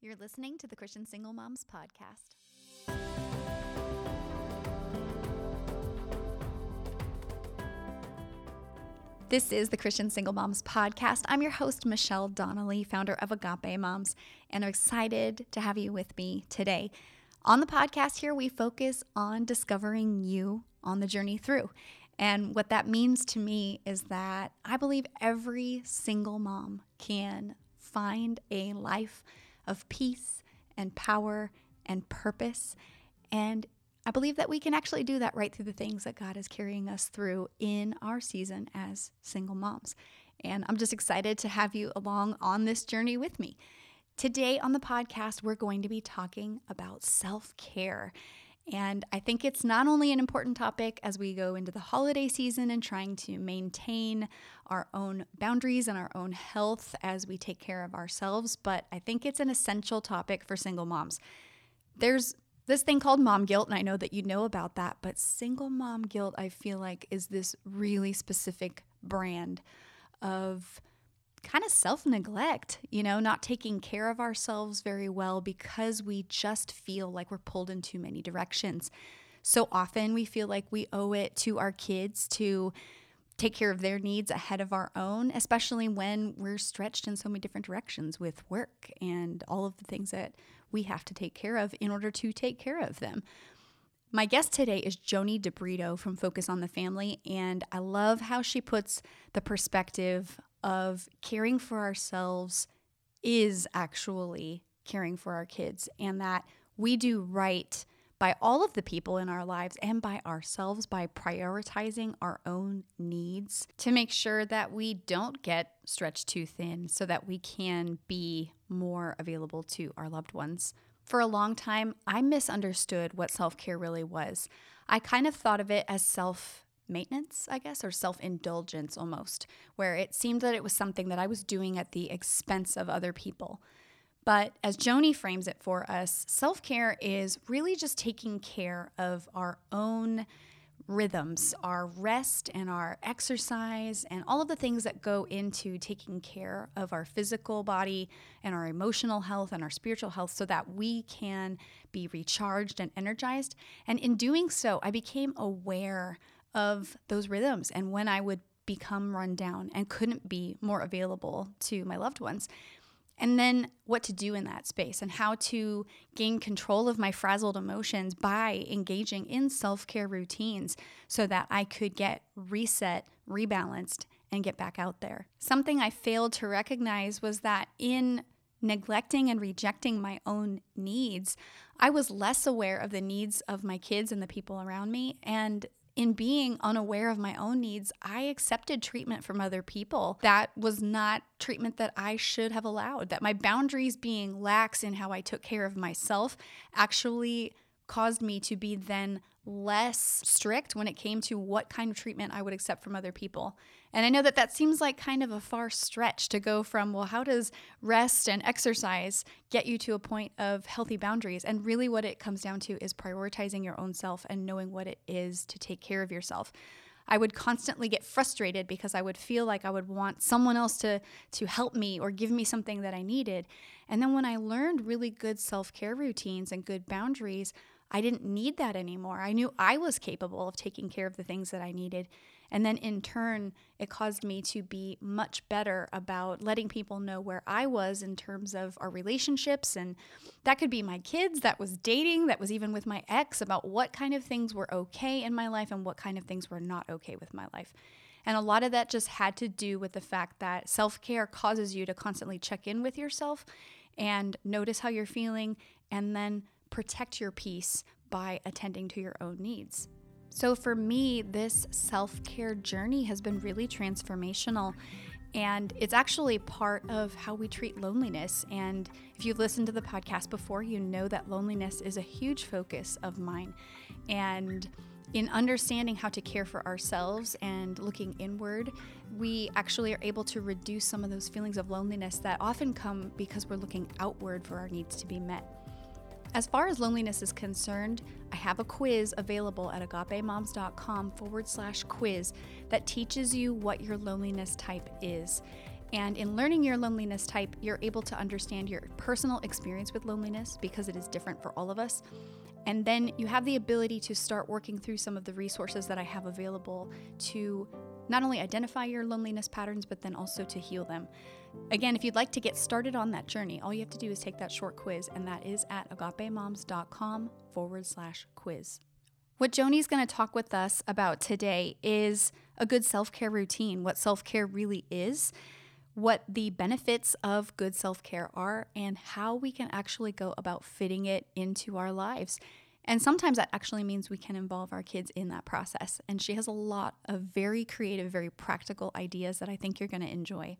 You're listening to the Christian Single Moms Podcast. This is the Christian Single Moms Podcast. I'm your host, Michelle Donnelly, founder of Agape Moms, and I'm excited to have you with me today. On the podcast here, we focus on discovering you on the journey through. And what that means to me is that I believe every single mom can find a life of peace and power and purpose. And I believe that we can actually do that right through the things that God is carrying us through in our season as single moms. And I'm just excited to have you along on this journey with me. Today on the podcast, we're going to be talking about self care. And I think it's not only an important topic as we go into the holiday season and trying to maintain our own boundaries and our own health as we take care of ourselves, but I think it's an essential topic for single moms. There's this thing called mom guilt, and I know that you know about that, but single mom guilt, I feel like, is this really specific brand of kind of self neglect, you know, not taking care of ourselves very well because we just feel like we're pulled in too many directions. So often we feel like we owe it to our kids to take care of their needs ahead of our own, especially when we're stretched in so many different directions with work and all of the things that we have to take care of in order to take care of them. My guest today is Joannie DeBrito from Focus on the Family, and I love how she puts the perspective of caring for ourselves is actually caring for our kids, and that we do right by all of the people in our lives and by ourselves by prioritizing our own needs to make sure that we don't get stretched too thin so that we can be more available to our loved ones. For a long time, I misunderstood what self care really was. I kind of thought of it as self maintenance, I guess, or self indulgence almost, where it seemed that it was something that I was doing at the expense of other people. But as Joannie frames it for us, self care is really just taking care of our own rhythms, our rest and our exercise, and all of the things that go into taking care of our physical body and our emotional health and our spiritual health so that we can be recharged and energized. And in doing so, I became aware of those rhythms and when I would become run down and couldn't be more available to my loved ones. And then what to do in that space and how to gain control of my frazzled emotions by engaging in self care routines so that I could get reset, rebalanced, and get back out there. Something I failed to recognize was that in neglecting and rejecting my own needs, I was less aware of the needs of my kids and the people around me. And in being unaware of my own needs, I accepted treatment from other people that was not treatment that I should have allowed. That my boundaries being lax in how I took care of myself actually caused me to be then less strict when it came to what kind of treatment I would accept from other people. And I know that that seems like kind of a far stretch to go from, well, how does rest and exercise get you to a point of healthy boundaries? And really, what it comes down to is prioritizing your own self and knowing what it is to take care of yourself. I would constantly get frustrated because I would feel like I would want someone else to to help me or give me something that I needed. And then when I learned really good self-care routines and good boundaries, I didn't need that anymore. I knew I was capable of taking care of the things that I needed. And then in turn, it caused me to be much better about letting people know where I was in terms of our relationships. And that could be my kids, that was dating, that was even with my ex about what kind of things were okay in my life and what kind of things were not okay with my life. And a lot of that just had to do with the fact that self care causes you to constantly check in with yourself and notice how you're feeling and then protect your peace by attending to your own needs. So, for me, this self care journey has been really transformational. And it's actually part of how we treat loneliness. And if you've listened to the podcast before, you know that loneliness is a huge focus of mine. And in understanding how to care for ourselves and looking inward, we actually are able to reduce some of those feelings of loneliness that often come because we're looking outward for our needs to be met. As far as loneliness is concerned, I have a quiz available at agapemoms.com forward slash quiz that teaches you what your loneliness type is. And in learning your loneliness type, you're able to understand your personal experience with loneliness because it is different for all of us. And then you have the ability to start working through some of the resources that I have available to not only identify your loneliness patterns, but then also to heal them. Again, if you'd like to get started on that journey, all you have to do is take that short quiz, and that is at agapemoms.com forward slash quiz. What Joannie's going to talk with us about today is a good self care routine, what self care really is, what the benefits of good self care are, and how we can actually go about fitting it into our lives. And sometimes that actually means we can involve our kids in that process. And she has a lot of very creative, very practical ideas that I think you're going to enjoy.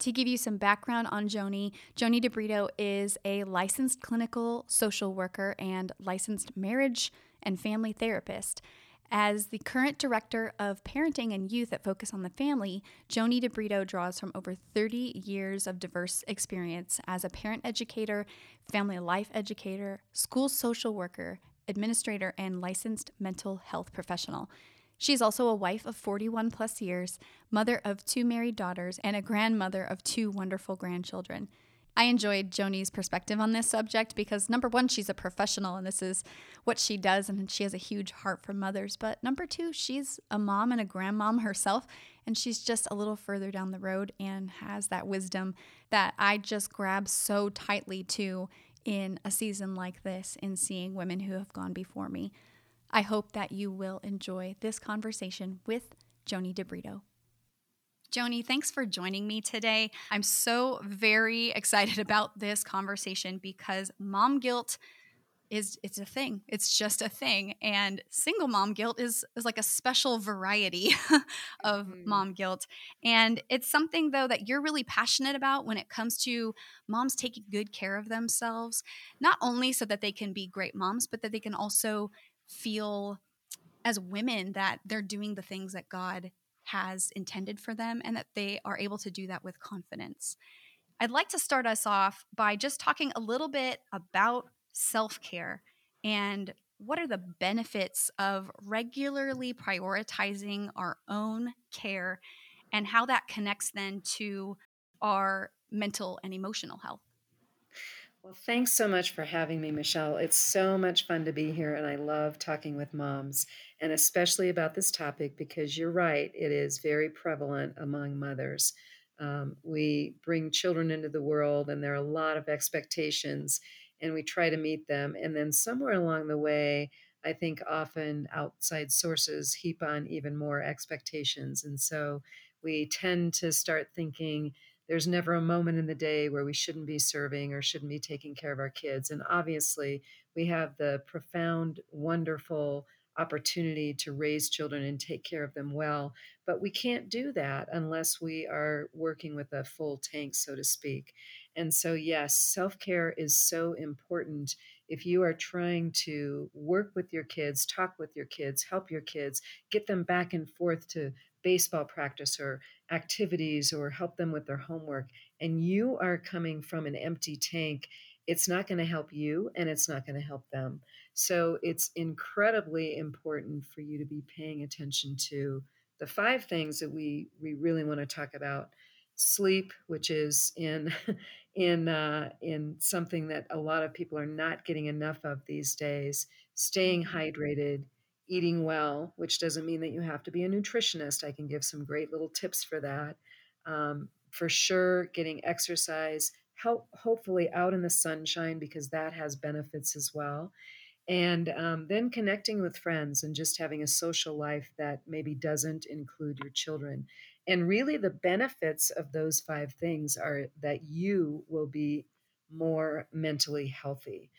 To give you some background on Joannie, Joannie DeBrito is a licensed clinical social worker and licensed marriage and family therapist. As the current director of parenting and youth at Focus on the Family, Joannie DeBrito draws from over 30 years of diverse experience as a parent educator, family life educator, school social worker, administrator, and licensed mental health professional. She's also a wife of 41 plus years, mother of two married daughters, and a grandmother of two wonderful grandchildren. I enjoyed Joannie's perspective on this subject because number one, she's a professional and this is what she does, and she has a huge heart for mothers. But number two, she's a mom and a grandmom herself, and she's just a little further down the road and has that wisdom that I just grab so tightly to in a season like this in seeing women who have gone before me. I hope that you will enjoy this conversation with Joannie DeBrito. Joannie, thanks for joining me today. I'm so very excited about this conversation because mom guilt is it's a thing. It's just a thing. And single mom guilt is is like a special variety of mm-hmm. mom guilt. And it's something though that you're really passionate about when it comes to moms taking good care of themselves, not only so that they can be great moms, but that they can also feel as women that they're doing the things that God has intended for them and that they are able to do that with confidence. I'd like to start us off by just talking a little bit about self care and what are the benefits of regularly prioritizing our own care and how that connects then to our mental and emotional health. Well, thanks so much for having me, Michelle. It's so much fun to be here, and I love talking with moms, and especially about this topic because you're right, it is very prevalent among mothers. Um, we bring children into the world, and there are a lot of expectations, and we try to meet them. And then somewhere along the way, I think often outside sources heap on even more expectations. And so we tend to start thinking, there's never a moment in the day where we shouldn't be serving or shouldn't be taking care of our kids. And obviously, we have the profound, wonderful opportunity to raise children and take care of them well. But we can't do that unless we are working with a full tank, so to speak. And so, yes, self care is so important. If you are trying to work with your kids, talk with your kids, help your kids, get them back and forth to baseball practice or activities or help them with their homework, and you are coming from an empty tank, it's not going to help you and it's not going to help them. So it's incredibly important for you to be paying attention to the five things that we we really want to talk about sleep which is in in uh, in something that a lot of people are not getting enough of these days staying mm-hmm. hydrated eating well, which doesn't mean that you have to be a nutritionist. I can give some great little tips for that. Um, for sure, getting exercise, help hopefully out in the sunshine because that has benefits as well. And um, then connecting with friends and just having a social life that maybe doesn't include your children. And really, the benefits of those five things are that you will be more mentally healthy.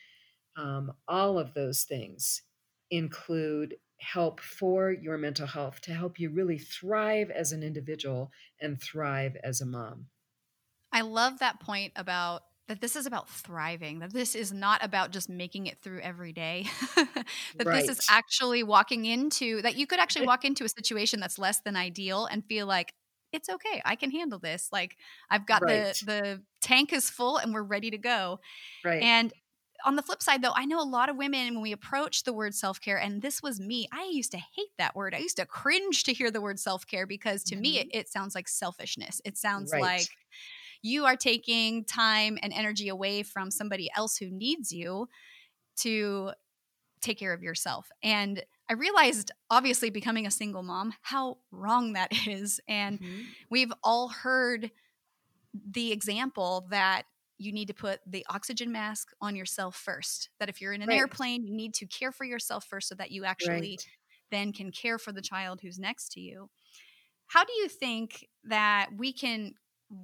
Um, all of those things include help for your mental health to help you really thrive as an individual and thrive as a mom. I love that point about that this is about thriving, that this is not about just making it through every day, that right. this is actually walking into, that you could actually walk into a situation that's less than ideal and feel like, it's okay, I can handle this. Like I've got right. the, the tank is full and we're ready to go. Right. And on the flip side though i know a lot of women when we approach the word self-care and this was me i used to hate that word i used to cringe to hear the word self-care because to mm-hmm. me it, it, sounds like selfishness it sounds right. like you are taking time and energy away from somebody else who needs you to take care of yourself and I realized, obviously, becoming a single mom, how wrong that is. And mm-hmm. we've all heard the example that you need to put the oxygen mask on yourself first. That if you're in an right. airplane, you need to care for yourself first so that you actually right. then can care for the child who's next to you. How do you think that we can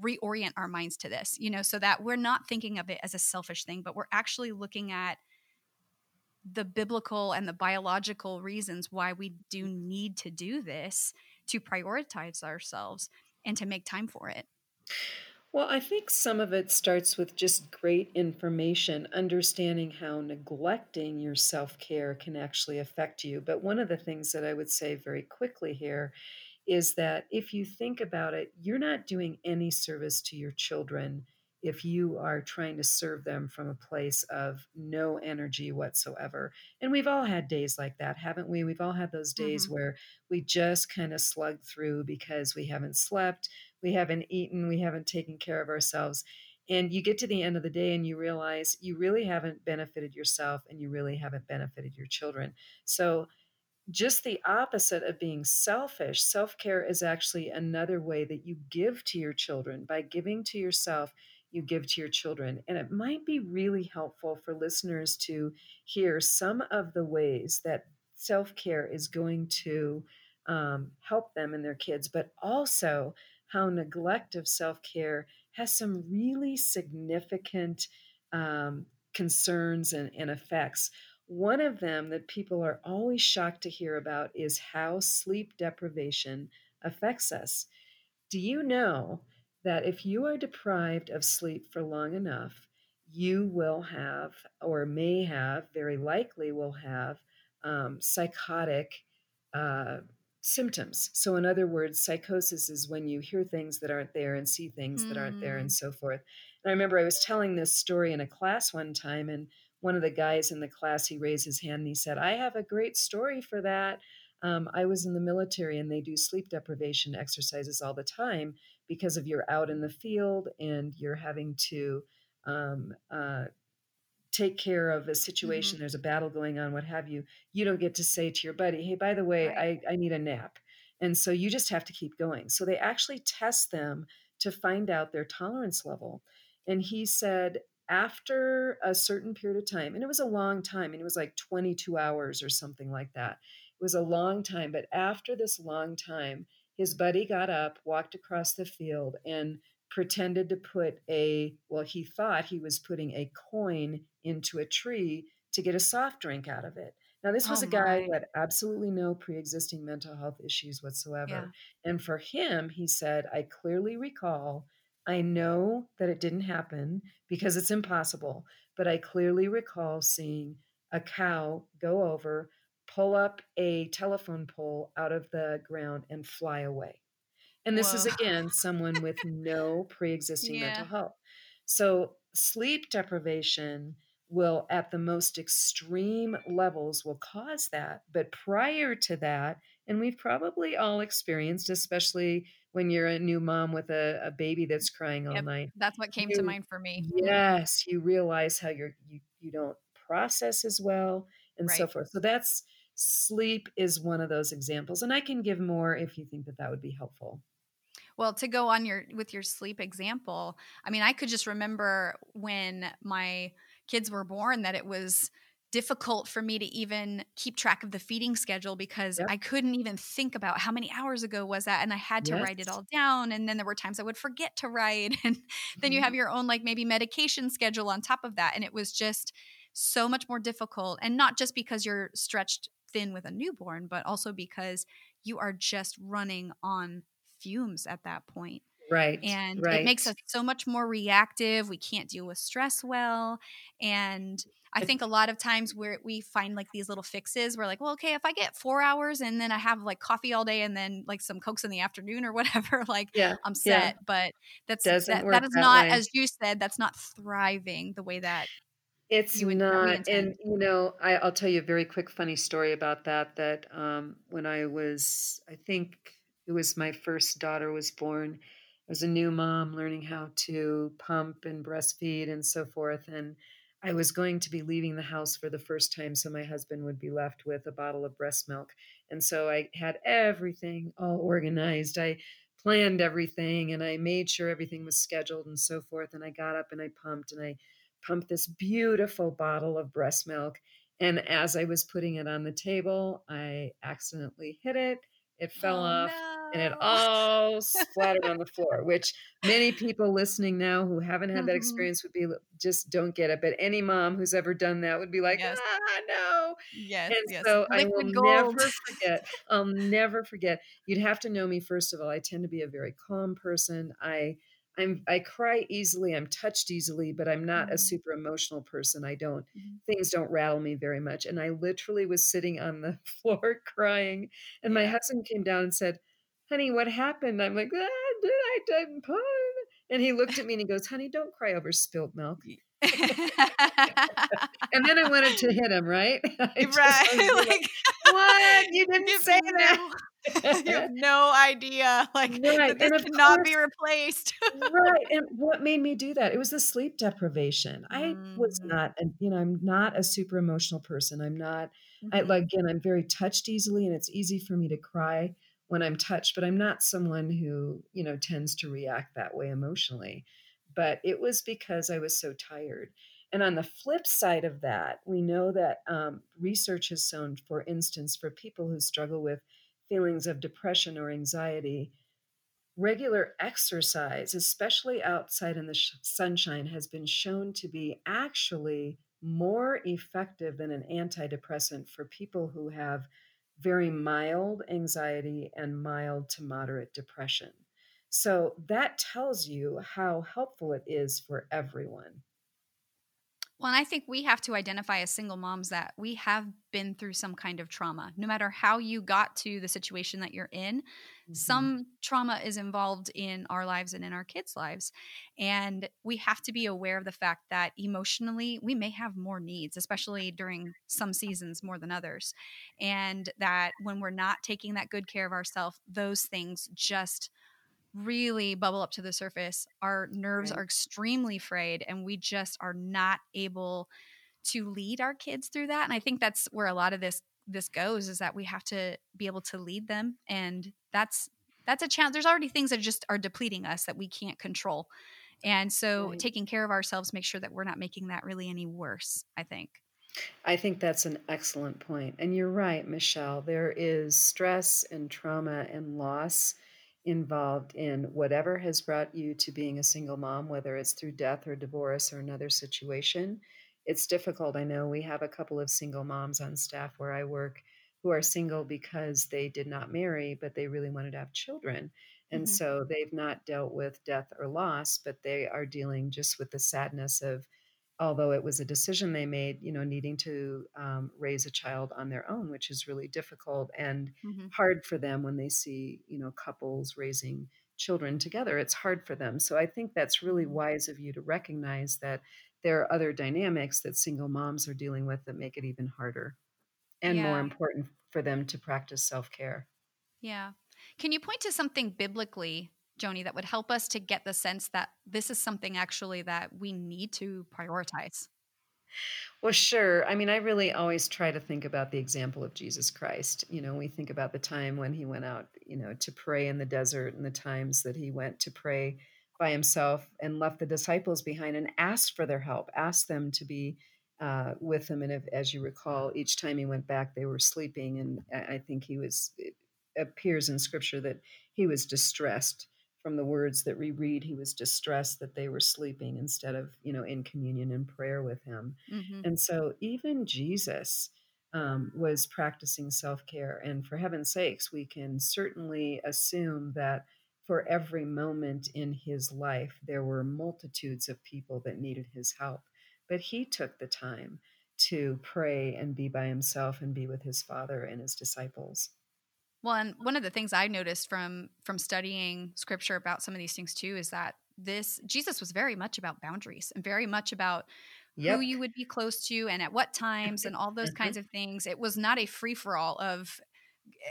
reorient our minds to this, you know, so that we're not thinking of it as a selfish thing, but we're actually looking at the biblical and the biological reasons why we do need to do this to prioritize ourselves and to make time for it. Well, I think some of it starts with just great information, understanding how neglecting your self care can actually affect you. But one of the things that I would say very quickly here is that if you think about it, you're not doing any service to your children if you are trying to serve them from a place of no energy whatsoever. And we've all had days like that, haven't we? We've all had those days mm-hmm. where we just kind of slug through because we haven't slept, we haven't eaten, we haven't taken care of ourselves. And you get to the end of the day and you realize you really haven't benefited yourself and you really haven't benefited your children. So, just the opposite of being selfish. Self care is actually another way that you give to your children. By giving to yourself, you give to your children. And it might be really helpful for listeners to hear some of the ways that self care is going to um, help them and their kids, but also how neglect of self care has some really significant um, concerns and, and effects. One of them that people are always shocked to hear about is how sleep deprivation affects us. Do you know that if you are deprived of sleep for long enough, you will have, or may have, very likely will have, um, psychotic uh, symptoms. So, in other words, psychosis is when you hear things that aren't there and see things mm. that aren't there, and mm. so forth. And I remember I was telling this story in a class one time, and one of the guys in the class he raised his hand and he said, "I have a great story for that." Um, I was in the military, and they do sleep deprivation exercises all the time because of you're out in the field and you're having to um, uh, take care of a situation, mm-hmm. there's a battle going on, what have you, you don't get to say to your buddy, hey, by the way, right. I, I need a nap. And so you just have to keep going. So they actually test them to find out their tolerance level. And he said, after a certain period of time, and it was a long time, and it was like 22 hours or something like that. It was a long time, but after this long time, his buddy got up, walked across the field, and pretended to put a, well, he thought he was putting a coin into a tree to get a soft drink out of it. Now, this was oh a guy who had absolutely no pre existing mental health issues whatsoever. Yeah. And for him, he said, I clearly recall, I know that it didn't happen because it's impossible, but I clearly recall seeing a cow go over, pull up a telephone pole out of the ground and fly away. And this Whoa. is again someone with no pre existing yeah. mental health. So, sleep deprivation will, at the most extreme levels, will cause that. But prior to that, and we've probably all experienced, especially when you're a new mom with a, a baby that's crying all yep, night. That's what came you, to mind for me. Yes, you realize how you're you you don't process as well and right. so forth. So that's sleep is one of those examples and i can give more if you think that that would be helpful well to go on your with your sleep example i mean i could just remember when my kids were born that it was difficult for me to even keep track of the feeding schedule because yep. I couldn't even think about how many hours ago was that and I had to yes. write it all down and then there were times I would forget to write and then you mm-hmm. have your own like maybe medication schedule on top of that and it was just so much more difficult and not just because you're stretched thin with a newborn, but also because you are just running on fumes at that point. Right. And right. it makes us so much more reactive. We can't deal with stress well. And I think a lot of times where we find like these little fixes, we're like, well, okay, if I get four hours and then I have like coffee all day and then like some cokes in the afternoon or whatever, like yeah. I'm set. Yeah. But that's that, that is that not, way. as you said, that's not thriving the way that It's would not, and, you know, I I'll tell you a very quick funny story about that, that, um, when I was I think it was my first daughter was born, I was a new mom learning how to pump and breastfeed and so forth, and I was going to be leaving the house for the first time so my husband would be left with a bottle of breast milk, and so I had everything all organized. I planned everything, and I made sure everything was scheduled and so forth, and I got up and I pumped, and I pumped this beautiful bottle of breast milk. And as I was putting it on the table, I accidentally hit it. It fell Oh, off and it all splattered on the floor, which many people listening now who haven't had that Mhm. experience would be just don't get it. But any mom who's ever done that would be like, Yes. ah, no. Yes, And yes. so I will Liquid gold. never forget. I'll never forget. You'd have to know me first of all. I tend to be a very calm person. I I'm I cry easily, I'm touched easily, but I'm not a Mhm, super emotional person. I don't mhm. things don't rattle me very much. And I literally was sitting on the floor crying, and my husband came down and said, "Honey, what happened?" I'm like, "Ah, did I put?" And he looked at me and he goes, "Honey, don't cry over spilled milk." And then I wanted to hit him, right? I just wanted to Right, like, like, "What? You didn't say no you have no idea, like, Right, this and cannot be replaced. Right, and what made me do that? It was the sleep deprivation. I was Mm, not and, you know, I'm not a super emotional person. I'm not I mhm, like, again, I'm very touched easily, and it's easy for me to cry when I'm touched, but I'm not someone who, you know, tends to react that way emotionally. But it was because I was so tired. And on the flip side of that, we know that, um, research has shown, for instance, for people who struggle with feelings of depression or anxiety, Regular exercise, especially outside in the sh- sunshine, has been shown to be actually more effective than an antidepressant for people who have very mild anxiety and mild to moderate depression. So that tells you how helpful it is for everyone. Well, and I think we have to identify as single moms that we have been through some kind of trauma. No matter how you got to the situation that you're in, Mhm. some trauma is involved in our lives and in our kids' lives. And we have to be aware of the fact that emotionally, we may have more needs, especially during some seasons more than others. And that when we're not taking that good care of ourselves, those things just really bubble up to the surface. Our nerves are extremely frayed and we just are not able to lead our kids through that. And I think that's where a lot of this this goes is that we have to be able to lead them and that's that's a challenge. There's already things that just are depleting us that we can't control. And so Right. taking care of ourselves make sure that we're not making that really any worse, I think. I think that's an excellent point. And you're right, Michelle. There is stress and trauma and loss involved in whatever has brought you to being a single mom, whether it's through death or divorce or another situation. It's difficult. I know we have a couple of single moms on staff where I work who are single because they did not marry, but they really wanted to have children. And Mhm. so they've not dealt with death or loss, but they are dealing just with the sadness of although it was a decision they made, you know, needing to um, raise a child on their own, which is really difficult and Mhm. hard for them when they see, you know, couples raising children together. It's hard for them. So I think that's really Mhm. wise of you to recognize that there are other dynamics that single moms are dealing with that make it even harder and more important for them to practice self care. Yeah. Can you point to something biblically, Joannie, that would help us to get the sense that this is something actually that we need to prioritize? Well, sure. I mean, I really always try to think about the example of Jesus Christ. You know, we think about the time when he went out, you know, to pray in the desert and the times that he went to pray by himself and left the disciples behind and asked for their help, asked them to be uh, with him. And if, as you recall, each time he went back, they were sleeping. And I think he was, it appears in scripture that he was distressed from the words that we read. He was distressed that they were sleeping instead of, you know, in communion and prayer with him Mhm. and so even Jesus um, was practicing self care. And for heaven's sakes, we can certainly assume that for every moment in his life, there were multitudes of people that needed his help. But he took the time to pray and be by himself and be with his father and his disciples. Well, and one of the things I noticed from from studying scripture about some of these things too is that this Jesus was very much about boundaries and very much about who you would be close to and at what times and all those Mhm. kinds of things. It was not a free for all of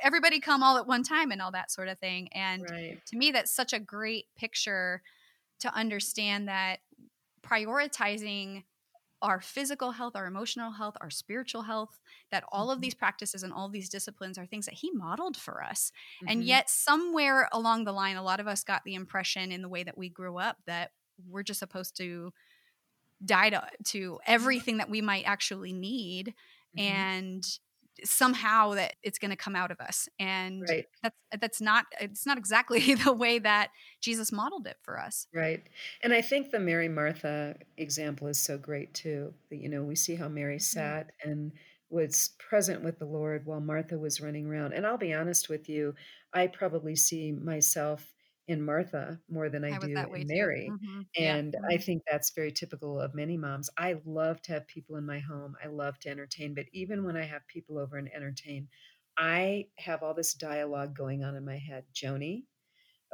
everybody come all at one time and all that sort of thing. And Right. to me, that's such a great picture to understand that prioritizing our physical health, our emotional health, our spiritual health, that all of Mhm. these practices and all these disciplines are things that he modeled for us. And Mhm. yet, somewhere along the line, a lot of us got the impression in the way that we grew up that we're just supposed to die to, to everything that we might actually need. Mhm. And somehow that it's going to come out of us and Right. that's that's not it's not exactly the way that Jesus modeled it for us. Right. And I think the Mary Martha example is so great too. That, you know, we see how Mary Mhm. sat and was present with the Lord while Martha was running around. And I'll be honest with you, I probably see myself in Martha more than I I do in. Mary. Mhm. Yeah. And I Mhm. think that's very typical of many moms. I love to have people in my home. I love to entertain, but even when I have people over and entertain, I have all this dialogue going on in my head. Joannie,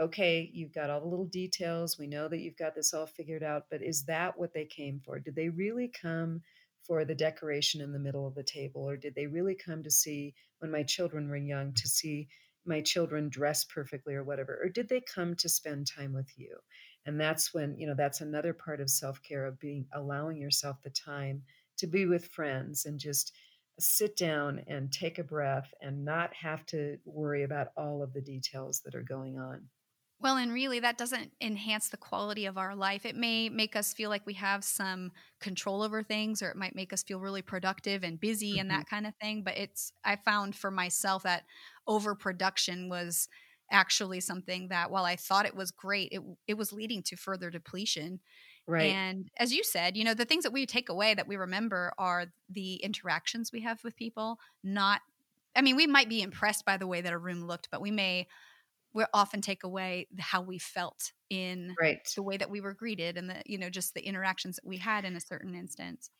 okay, you've got all the little details. We know that you've got this all figured out, but is that what they came for? Did they really come for the decoration in the middle of the table? Or did they really come to see, when my children were young, to see my children dress perfectly or whatever? Or did they come to spend time with you? And that's when, you know, that's another part of self care of being, allowing yourself the time to be with friends and just sit down and take a breath and not have to worry about all of the details that are going on. Well, and really, that doesn't enhance the quality of our life. It may make us feel like we have some control over things, or it might make us feel really productive and busy and Mhm. that kind of thing. But it's, I found for myself that overproduction was actually something that while I thought it was great, it, it was leading to further depletion. Right. And as you said, you know, the things that we take away that we remember are the interactions we have with people, not, I mean, we might be impressed by the way that a room looked, but we may we often take away how we felt in Right. the way that we were greeted and the you know just the interactions that we had in a certain instance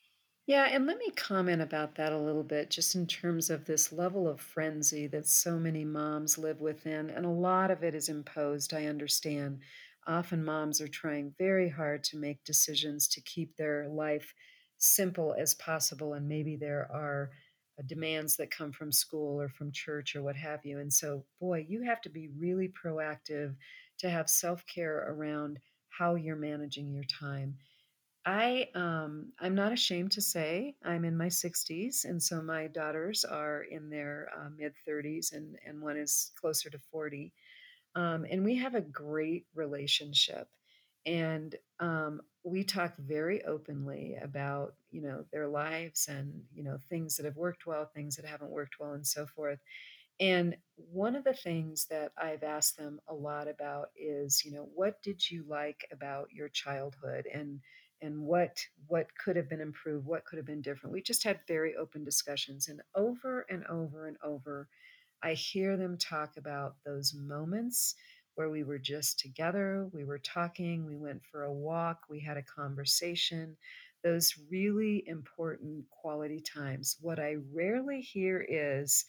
Yeah, and let me comment about that a little bit, just in terms of this level of frenzy that so many moms live within. And a lot of it is imposed, I understand. Often moms are trying very hard to make decisions to keep their life simple as possible. And maybe there are demands that come from school or from church or what have you. And so, boy, you have to be really proactive to have self care around how you're managing your time I um I'm not ashamed to say I'm in my 60s and so my daughters are in their uh, mid 30s and and one is closer to 40 um, and we have a great relationship and um, we talk very openly about you know their lives and you know things that have worked well things that haven't worked well and so forth and one of the things that I've asked them a lot about is, you know, what did you like about your childhood and and what what could have been improved, what could have been different. We just had very open discussions and over and over and over I hear them talk about those moments where we were just together, we were talking, we went for a walk, we had a conversation, those really important quality times. What I rarely hear is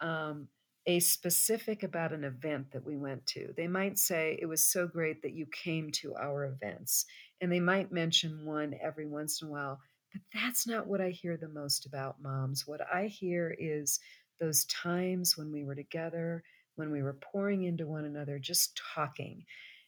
um, a specific about an event that we went to. They might say, It was so great that you came to our events. And they might mention one every once in a while. But that's not what I hear the most about moms. What I hear is those times when we were together, when we were pouring into one another, just talking.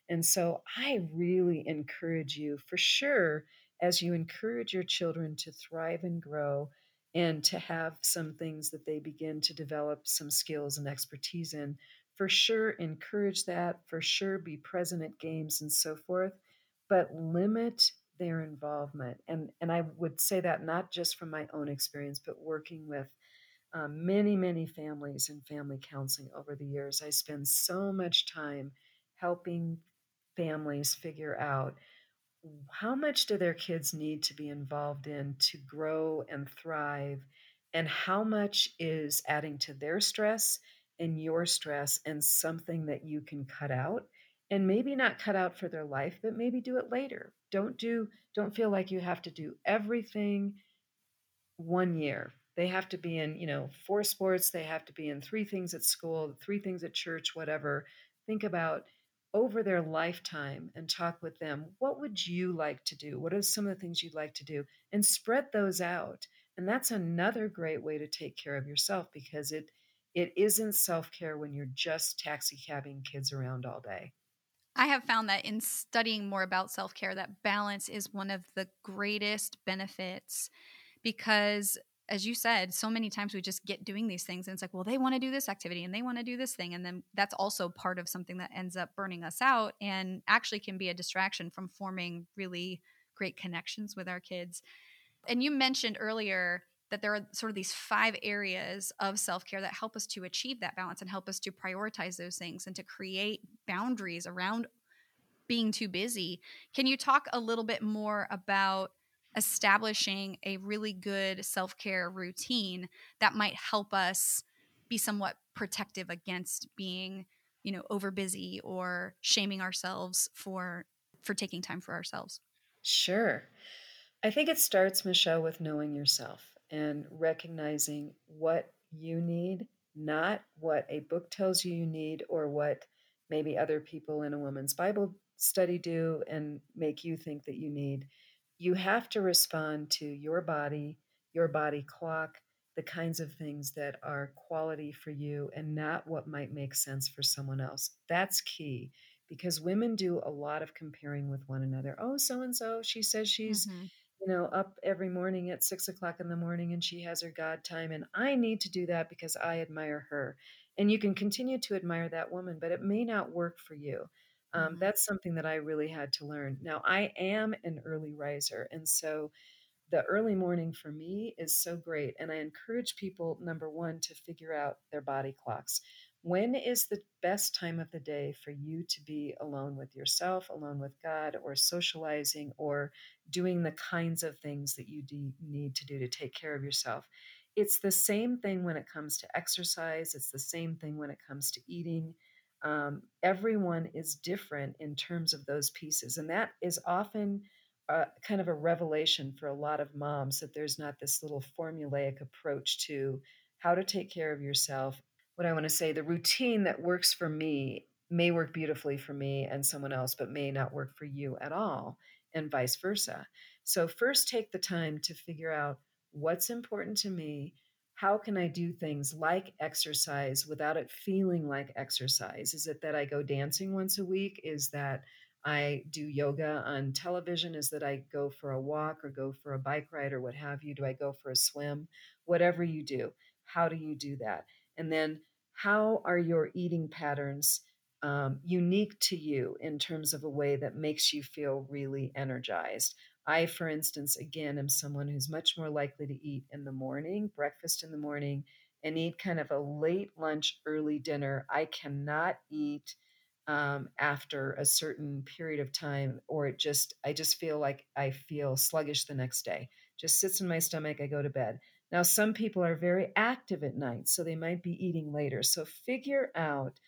And so I really encourage you for sure, as you encourage your children to thrive and grow, and to have some things that they begin to develop some skills and expertise in. For sure, encourage that. For sure, be present at games and so forth, but limit their involvement. And, and I would say that not just from my own experience, but working with um, many, many families and family counseling over the years. I spend so much time helping families figure out how much do their kids need to be involved in to grow and thrive and how much is adding to their stress and your stress and something that you can cut out and maybe not cut out for their life but maybe do it later don't do don't feel like you have to do everything one year they have to be in you know four sports they have to be in three things at school three things at church whatever think about over their lifetime and talk with them. What would you like to do? What are some of the things you'd like to do? And spread those out. And that's another great way to take care of yourself because it it isn't self-care when you're just taxi cabbing kids around all day. I have found that in studying more about self care, that balance is one of the greatest benefits because as you said, so many times we just get doing these things and it's like, well, they want to do this activity and they want to do this thing. And then that's also part of something that ends up burning us out and actually can be a distraction from forming really great connections with our kids. And you mentioned earlier that there are sort of these five areas of self care that help us to achieve that balance and help us to prioritize those things and to create boundaries around being too busy. Can you talk a little bit more about establishing a really good self care routine that might help us be somewhat protective against being, you know, over busy or shaming ourselves for for taking time for ourselves? Sure. I think it starts, Michelle, with knowing yourself and recognizing what you need, not what a book tells you you need or what maybe other people in a woman's Bible study do and make you think that you need. You have to respond to your body, your body clock, the kinds of things that are quality for you and not what might make sense for someone else. That's key because women do a lot of comparing with one another. Oh, so and so, she says she's mm-hmm you know, up every morning at six o'clock in the morning and she has her God time. And I need to do that because I admire her. And you can continue to admire that woman, but it may not work for you. Um, mm-hmm. That's something that I really had to learn. Now, I am an early riser. And so the early morning for me is so great. And I encourage people, number one, to figure out their body clocks. When is the best time of the day for you to be alone with yourself, alone with God, or socializing, or doing the kinds of things that you do need to do to take care of yourself? It's the same thing when it comes to exercise, it's the same thing when it comes to eating. Um, everyone is different in terms of those pieces. And that is often uh, kind of a revelation for a lot of moms that there's not this little formulaic approach to how to take care of yourself what I want to say, the routine that works for me may work beautifully for me and someone else, but may not work for you at all, and vice versa. So, first take the time to figure out what's important to me. How can I do things like exercise without it feeling like exercise? Is it that I go dancing once a week? Is that I do yoga on television? Is that I go for a walk or go for a bike ride or what have you? Do I go for a swim? Whatever you do, how do you do that? And then how are your eating patterns um, unique to you in terms of a way that makes you feel really energized? I, for instance, again, am someone who's much more likely to eat in the morning, breakfast in the morning, and eat kind of a late lunch, early dinner. I cannot eat um, after a certain period of time, or it just, I just feel like I feel sluggish the next day. Just sits in my stomach, I go to bed. Now, some people are very active at night, so they might be eating later. So, figure out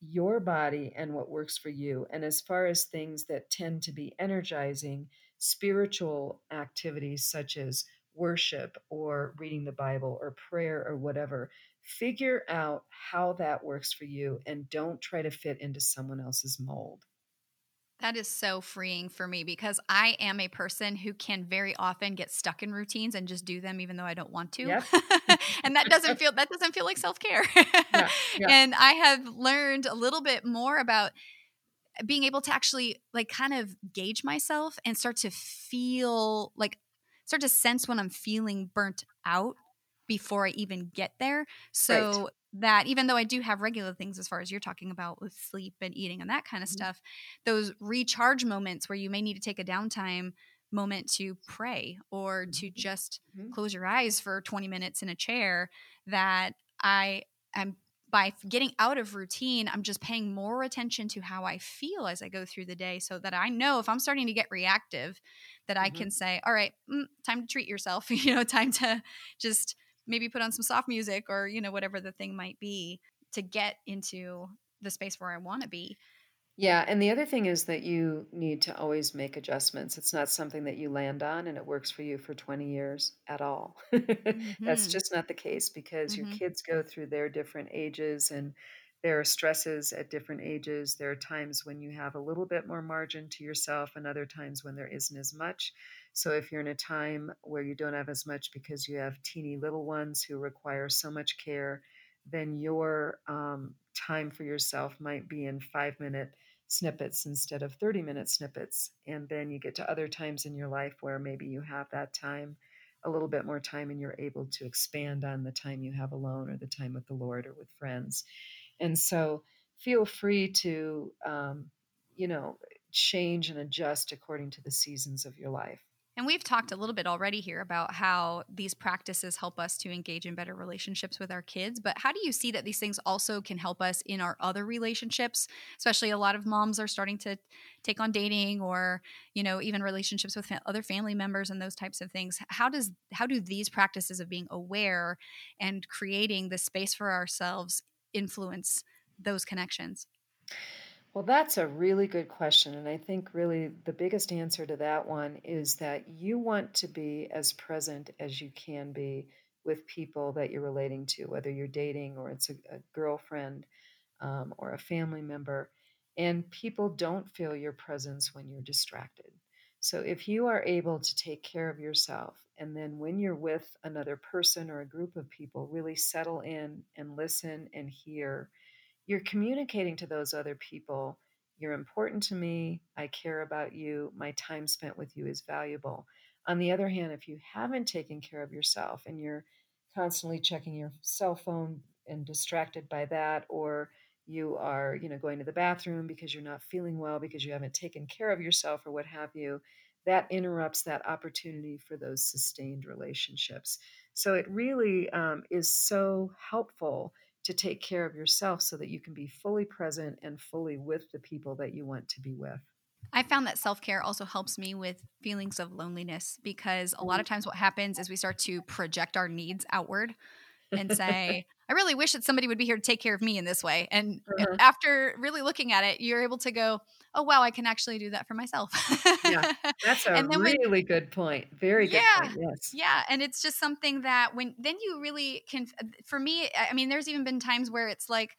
your body and what works for you. And as far as things that tend to be energizing, spiritual activities such as worship or reading the Bible or prayer or whatever, figure out how that works for you and don't try to fit into someone else's mold. That is so freeing for me because I am a person who can very often get stuck in routines and just do them even though I don't want to. Yep. and that doesn't feel that doesn't feel like self-care. yeah, yeah. And I have learned a little bit more about being able to actually like kind of gauge myself and start to feel like start to sense when I'm feeling burnt out before I even get there. So right that even though I do have regular things as far as you're talking about with sleep and eating and that kind of mm-hmm. stuff, those recharge moments where you may need to take a downtime moment to pray or to mm-hmm. just mm-hmm. close your eyes for 20 minutes in a chair that I am by getting out of routine, I'm just paying more attention to how I feel as I go through the day so that I know if I'm starting to get reactive, that mm-hmm. I can say, all right, mm, time to treat yourself, you know, time to just maybe put on some soft music or you know whatever the thing might be to get into the space where I want to be. Yeah, and the other thing is that you need to always make adjustments. It's not something that you land on and it works for you for 20 years at all. mm-hmm. That's just not the case because mm-hmm. your kids go through their different ages and there are stresses at different ages. There are times when you have a little bit more margin to yourself, and other times when there isn't as much. So, if you're in a time where you don't have as much because you have teeny little ones who require so much care, then your um, time for yourself might be in five minute snippets instead of 30 minute snippets. And then you get to other times in your life where maybe you have that time, a little bit more time, and you're able to expand on the time you have alone or the time with the Lord or with friends. And so feel free to, um, you know, change and adjust according to the seasons of your life. And we've talked a little bit already here about how these practices help us to engage in better relationships with our kids. But how do you see that these things also can help us in our other relationships? Especially a lot of moms are starting to take on dating or, you know, even relationships with other family members and those types of things. How does how do these practices of being aware and creating the space for ourselves influence those connections? Well, that's a really good question. And I think really the biggest answer to that one is that you want to be as present as you can be with people that you're relating to, whether you're dating or it's a, a girlfriend um, or a family member. And people don't feel your presence when you're distracted. So if you are able to take care of yourself, and then when you're with another person or a group of people, really settle in and listen and hear you're communicating to those other people you're important to me i care about you my time spent with you is valuable. On the other hand if you haven't taken care of yourself and you're constantly checking your cell phone and distracted by that or you are you know going to the bathroom because you're not feeling well because you haven't taken care of yourself or what have you that interrupts that opportunity for those sustained relationships. So it really um, is so helpful to take care of yourself so that you can be fully present and fully with the people that you want to be with. I found that self care also helps me with feelings of loneliness because a lot of mm. times what happens is we start to project our needs outward and say, I really wish that somebody would be here to take care of me in this way. And uh-huh. after really looking at it, you're able to go, oh, wow, I can actually do that for myself. yeah, that's a really when, good point. Very good yeah, point. Yes. Yeah. And it's just something that when then you really can, uh, for me, I mean, there's even been times where it's like,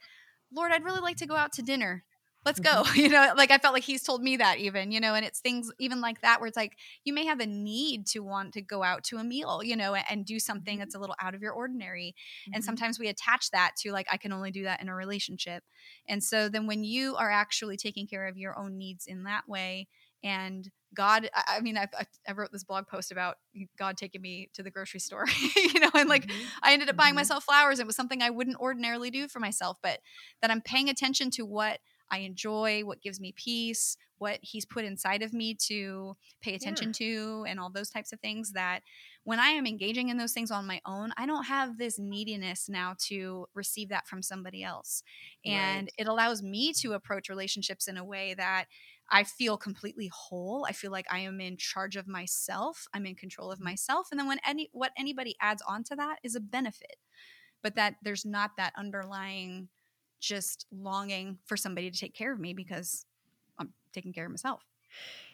Lord, I'd really like to go out to dinner let's go mm-hmm. you know like i felt like he's told me that even you know and it's things even like that where it's like you may have a need to want to go out to a meal you know and do something mm-hmm. that's a little out of your ordinary mm-hmm. and sometimes we attach that to like i can only do that in a relationship and so then when you are actually taking care of your own needs in that way and God, I, mean, I, I, wrote this blog post about God taking me to the grocery store, you know, and like mm-hmm. I ended up buying mm-hmm. myself flowers. It was something I wouldn't ordinarily do for myself, but that I'm paying attention to what I enjoy, what gives me peace, what he's put inside of me to pay attention yeah. to, and all those types of things. That when I am engaging in those things on my own, I don't have this neediness now to receive that from somebody else. And right. it allows me to approach relationships in a way that I feel completely whole. I feel like I am in charge of myself. I'm in control of mm-hmm. myself. And then when any what anybody adds on to that is a benefit. But that there's not that underlying just longing for somebody to take care of me because I'm taking care of myself.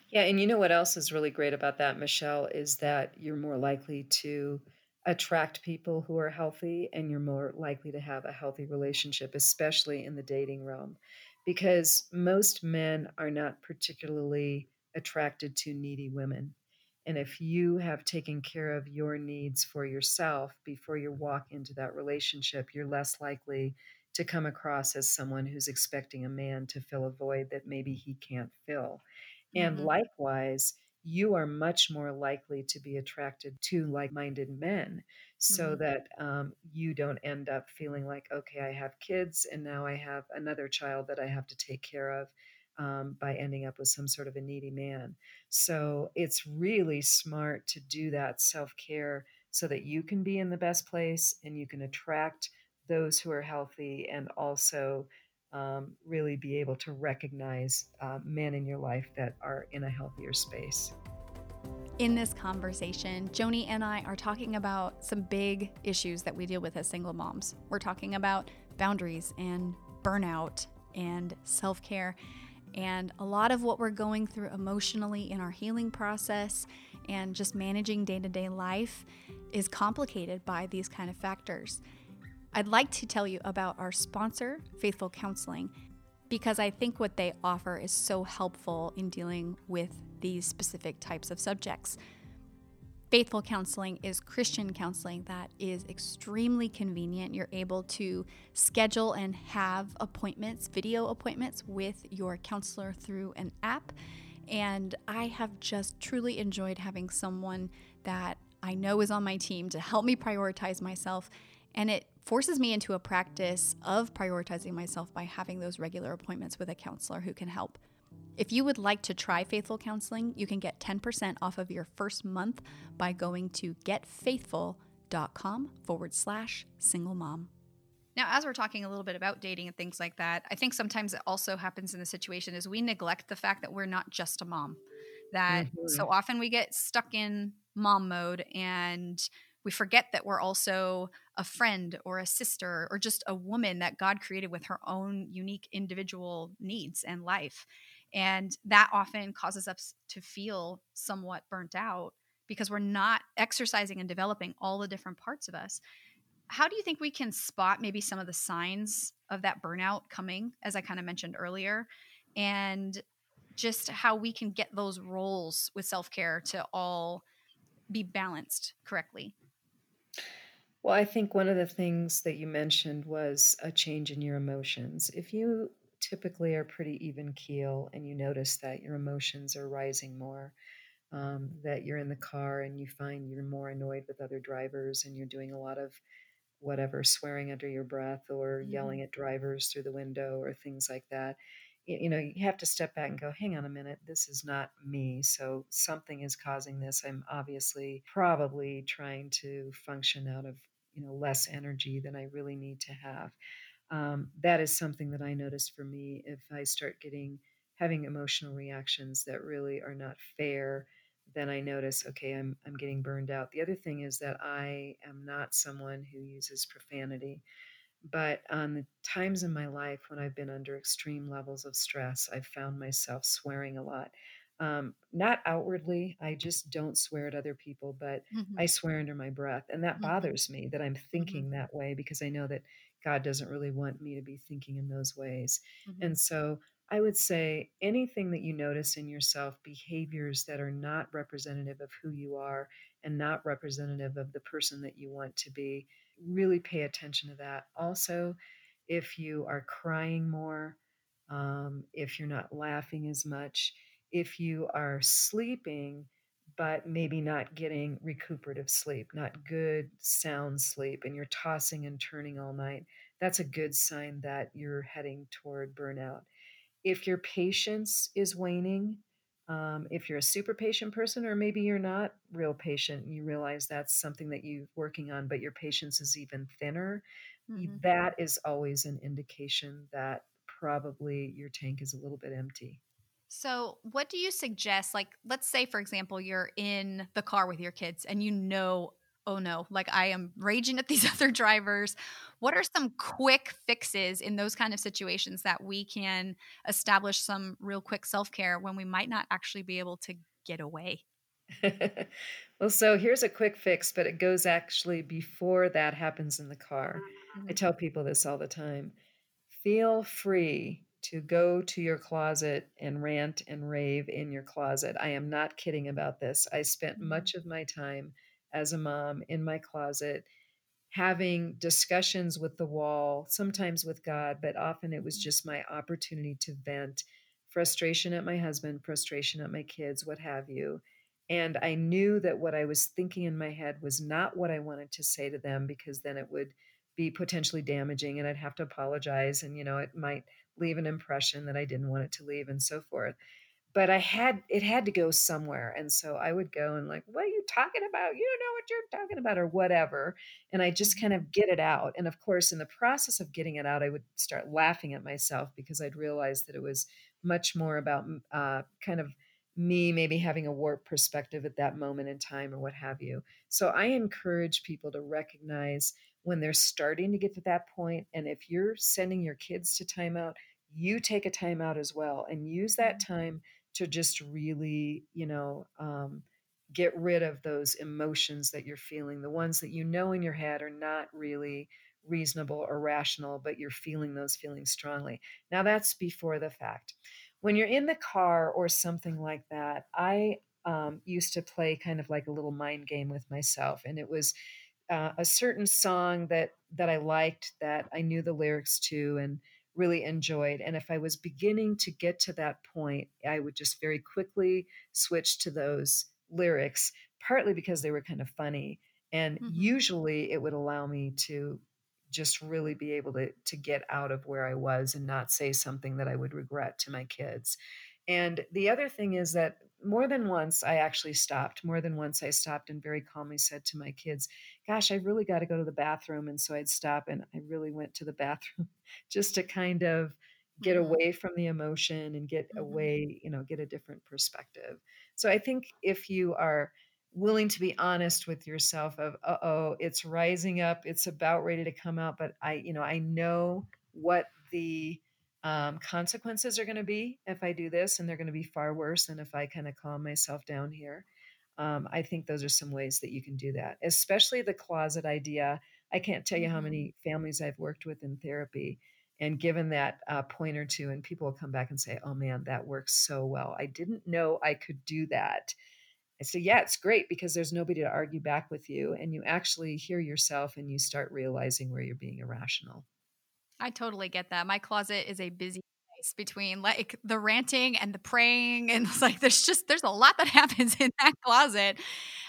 Yeah, and you know what else is really great about that, Michelle, is that you're more likely to attract people who are healthy and you're more likely to have a healthy relationship, especially in the dating realm, because most men are not particularly attracted to needy women. And if you have taken care of your needs for yourself before you walk into that relationship, you're less likely to come across as someone who's expecting a man to fill a void that maybe he can't fill. And mm-hmm. likewise, you are much more likely to be attracted to like minded men so mm-hmm. that um, you don't end up feeling like, okay, I have kids and now I have another child that I have to take care of. Um, by ending up with some sort of a needy man. So it's really smart to do that self care so that you can be in the best place and you can attract those who are healthy and also um, really be able to recognize uh, men in your life that are in a healthier space. In this conversation, Joannie and I are talking about some big issues that we deal with as single moms. We're talking about boundaries and burnout and self care. And a lot of what we're going through emotionally in our healing process and just managing day to day life is complicated by these kind of factors. I'd like to tell you about our sponsor, Faithful Counseling, because I think what they offer is so helpful in dealing with these specific types of subjects. Faithful counseling is Christian counseling that is extremely convenient. You're able to schedule and have appointments, video appointments with your counselor through an app. And I have just truly enjoyed having someone that I know is on my team to help me prioritize myself. And it forces me into a practice of prioritizing myself by having those regular appointments with a counselor who can help. If you would like to try Faithful Counseling, you can get 10% off of your first month by going to getfaithful.com forward slash single mom. Now, as we're talking a little bit about dating and things like that, I think sometimes it also happens in the situation is we neglect the fact that we're not just a mom. That mm-hmm. so often we get stuck in mom mode and we forget that we're also a friend or a sister or just a woman that God created with her own unique individual needs and life. And that often causes us to feel somewhat burnt out because we're not exercising and developing all the different parts of us. How do you think we can spot maybe some of the signs of that burnout coming, as I kind of mentioned earlier, and just how we can get those roles with self care to all be balanced correctly? Well, I think one of the things that you mentioned was a change in your emotions. If you typically are pretty even keel and you notice that your emotions are rising more, um, that you're in the car and you find you're more annoyed with other drivers and you're doing a lot of whatever, swearing under your breath or mm-hmm. yelling at drivers through the window or things like that. You know, you have to step back and go, hang on a minute, this is not me. So something is causing this. I'm obviously probably trying to function out of you know less energy than I really need to have. Um, that is something that I notice for me if I start getting having emotional reactions that really are not fair then I notice, okay, I'm I'm getting burned out. The other thing is that I am not someone who uses profanity, but on the times in my life when I've been under extreme levels of stress, I've found myself swearing a lot. Um, not outwardly, I just don't swear at other people, but mm-hmm. I swear under my breath. And that mm-hmm. bothers me that I'm mm-hmm. thinking mm-hmm. that way because I know that God doesn't really want me to be thinking in those ways. Mm-hmm. And so I would say anything that you notice in yourself, behaviors that are not representative of who you are and not representative of the person that you want to be, really pay attention to that. Also, if you are crying more, um, if you're not laughing as much, if you are sleeping, but maybe not getting recuperative sleep, not good sound sleep, and you're tossing and turning all night, that's a good sign that you're heading toward burnout. If your patience is waning, um, if you're a super patient person, or maybe you're not real patient, and you realize that's something that you're working on, but your patience is even thinner, mm-hmm. that is always an indication that probably your tank is a little bit empty. So, what do you suggest? Like, let's say, for example, you're in the car with your kids and you know, oh no, like I am raging at these other drivers. What are some quick fixes in those kind of situations that we can establish some real quick self care when we might not actually be able to get away? well, so here's a quick fix, but it goes actually before that happens in the car. Mm-hmm. I tell people this all the time feel free to go to your closet and rant and rave in your closet. I am not kidding about this. I spent mm-hmm. much of my time as a mom in my closet having discussions with the wall, sometimes with God, but often it was mm-hmm. just my opportunity to vent frustration at my husband, frustration at my kids, what have you. And I knew that what I was thinking in my head was not what I wanted to say to them because then it would be potentially damaging and I'd have to apologize and you know it might leave an impression that I didn't want it to leave and so forth. But I had it had to go somewhere. And so I would go and like, what are you talking about? You don't know what you're talking about or whatever. And I just kind mm-hmm. of get it out. And of course, in the process of getting it out, I would start laughing at myself because I'd realized that it was much more about uh, kind of me maybe having a warped perspective at that moment in time or what have you. So I encourage people to recognize when they're starting to get to that point. and if you're sending your kids to timeout you take a timeout as well and use that mm-hmm. time to just really you know um, get rid of those emotions that you're feeling the ones that you know in your head are not really reasonable or rational, but you're feeling those feelings strongly. Now, that's before the fact. When you're in the car or something like that, I um, used to play kind of like a little mind game with myself, and it was uh, a certain song that that I liked that I knew the lyrics to and really enjoyed. And if I was beginning to get to that point, I would just very quickly switch to those lyrics, partly because they were kind of funny, and Mhm. usually it would allow me to just really be able to to get out of where I was and not say something that I would regret to my kids. And the other thing is that more than once I actually stopped. More than once I stopped and very calmly said to my kids, "Gosh, I really got to go to the bathroom." And so I'd stop and I really went to the bathroom just to kind of get Mhm. away from the emotion and get Mhm. away, you know, get a different perspective. So I think if you are willing to be honest with yourself of, "Uh-oh, it's rising up, it's about ready to come out, but I, you know, I know what the um, consequences are going to be if I do this, and they're going to be far worse than if I kind of calm myself down here." Um, I think those are some ways that you can do that, especially the closet idea. I can't tell you how Mhm. many families I've worked with in therapy and given that uh, point or two, and people will come back and say, "Oh man, that works so well. I didn't know I could do that." I say, "Yeah, it's great because there's nobody to argue back with you, and you actually hear yourself and you start realizing where you're being irrational." I totally get that. My closet is a busy place between like the ranting and the praying and it's like there's just there's a lot that happens in that closet.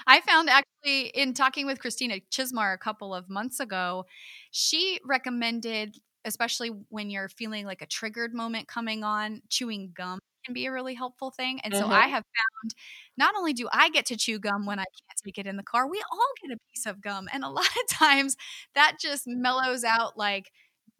I found actually in talking with Christina Chismar a couple of months ago, she recommended especially when you're feeling like a triggered moment coming on, chewing gum can be a really helpful thing. And so Uh-huh. I have found not only do I get to chew gum when I can't take it in the car, we all get a piece of gum. And a lot of times that just mellows out like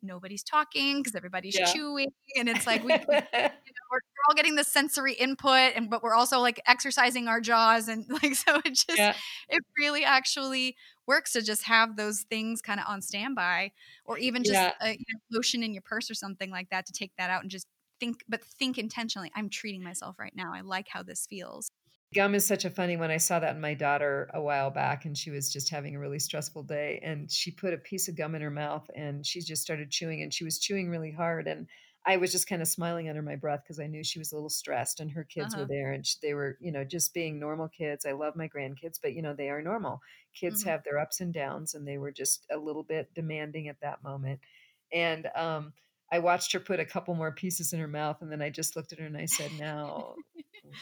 nobody's talking because everybody's Yeah. chewing and it's like we, you know, we're, we're all getting the sensory input and but we're also like exercising our jaws and like so it just Yeah. it really actually works to just have those things kind of on standby or even just Yeah. a you know, lotion in your purse or something like that to take that out and just think but think intentionally i'm treating myself right now i like how this feels Gum is such a funny one. I saw that in my daughter a while back, and she was just having a really stressful day, and she put a piece of gum in her mouth, and she just started chewing, and she was chewing really hard, and I was just kind of smiling under my breath because I knew she was a little stressed, and her kids were uh-huh there, and sh they were, you know, just being normal kids. I love my grandkids, but, you know, they are normal. Kids hmm have their ups and downs, and they were just a little bit demanding at that moment, and, um, I watched her put a couple more pieces in her mouth, and then I just looked at her and I said, "Now,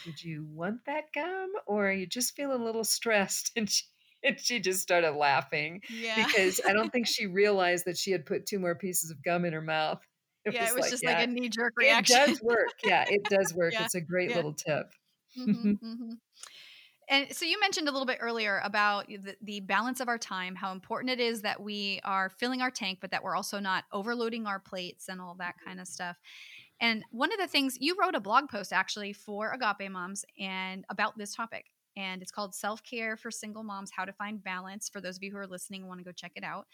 did you want that gum or are you just feel a little stressed?" And she and she just started laughing yeah because I don't think she realized that she had put 2 more pieces of gum in her mouth. It yeah it was was like, just like a knee-jerk reaction. it does work. Yeah, it does work. yeah It's a great yeah little tip. hmm hmm And so you mentioned a little bit earlier about the, the balance of our time, how important it is that we are filling our tank, but that we're also not overloading our plates and all that kind of stuff. And one of the things you wrote a blog post actually for Agape Moms and about this topic. And it's called Self Care for Single Moms How to Find Balance. For those of you who are listening and want to go check it out.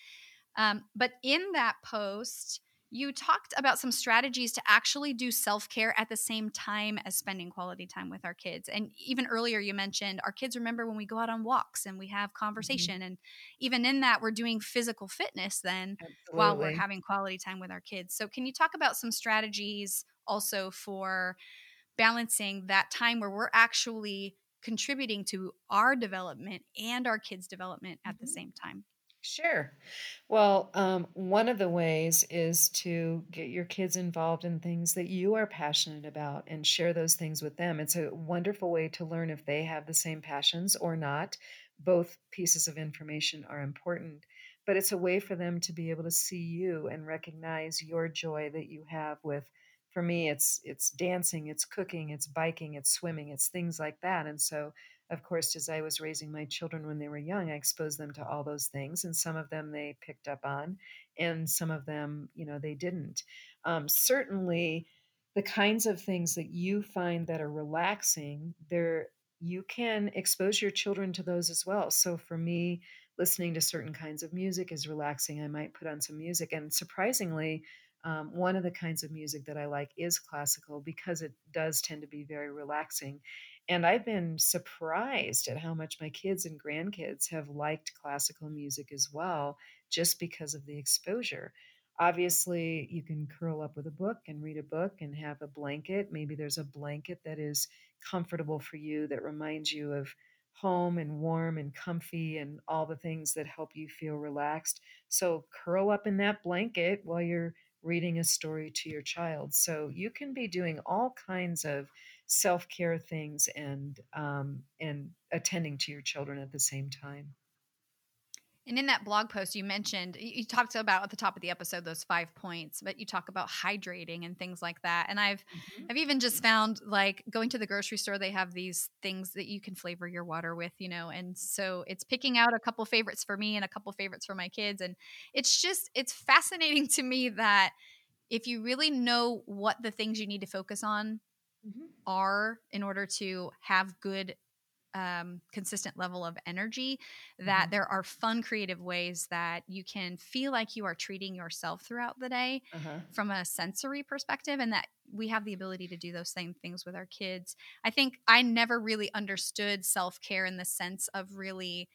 Um, but in that post, you talked about some strategies to actually do self care at the same time as spending quality time with our kids. And even earlier, you mentioned our kids remember when we go out on walks and we have Mhm. conversation. And even in that, we're doing physical fitness then while we're having quality time with our kids. So, can you talk about some strategies also for balancing that time where we're actually contributing to our development and our kids' development at the Mhm. same time? Sure. Well, um, one of the ways is to get your kids involved in things that you are passionate about and share those things with them. It's a wonderful way to learn if they have the same passions or not. Both pieces of information are important, but it's a way for them to be able to see you and recognize your joy that you have with for me it's it's dancing, it's cooking, it's biking, it's swimming, it's things like that. And so of course, as I was raising my children when they were young, I exposed them to all those things, and some of them they picked up on, and some of them, you know, they didn't. Um, certainly, the kinds of things that you find that are relaxing, there you can expose your children to those as well. So for me, listening to certain kinds of music is relaxing. I might put on some music, and surprisingly, um, one of the kinds of music that I like is classical because it does tend to be very relaxing And I've been surprised at how much my kids and grandkids have liked classical music as well, just because of the exposure. Obviously, you can curl up with a book and read a book and have a blanket. Maybe there's a blanket that is comfortable for you that reminds you of home and warm and comfy and all the things that help you feel relaxed. So curl up in that blanket while you're reading a story to your child. So you can be doing all kinds of self-care things and um, and attending to your children at the same time. And in that blog post, you mentioned you talked about at the top of the episode those five points, but you talk about hydrating and things like that. And I've mm-hmm. I've even just found like going to the grocery store, they have these things that you can flavor your water with, you know. And so it's picking out a couple favorites for me and a couple favorites for my kids. And it's just it's fascinating to me that if you really know what the things you need to focus on mm-hmm. are in order to have good um, consistent level of energy that mm-hmm. there are fun creative ways that you can feel like you are treating yourself throughout the day uh-huh. from a sensory perspective and that we have the ability to do those same things with our kids i think i never really understood self-care in the sense of really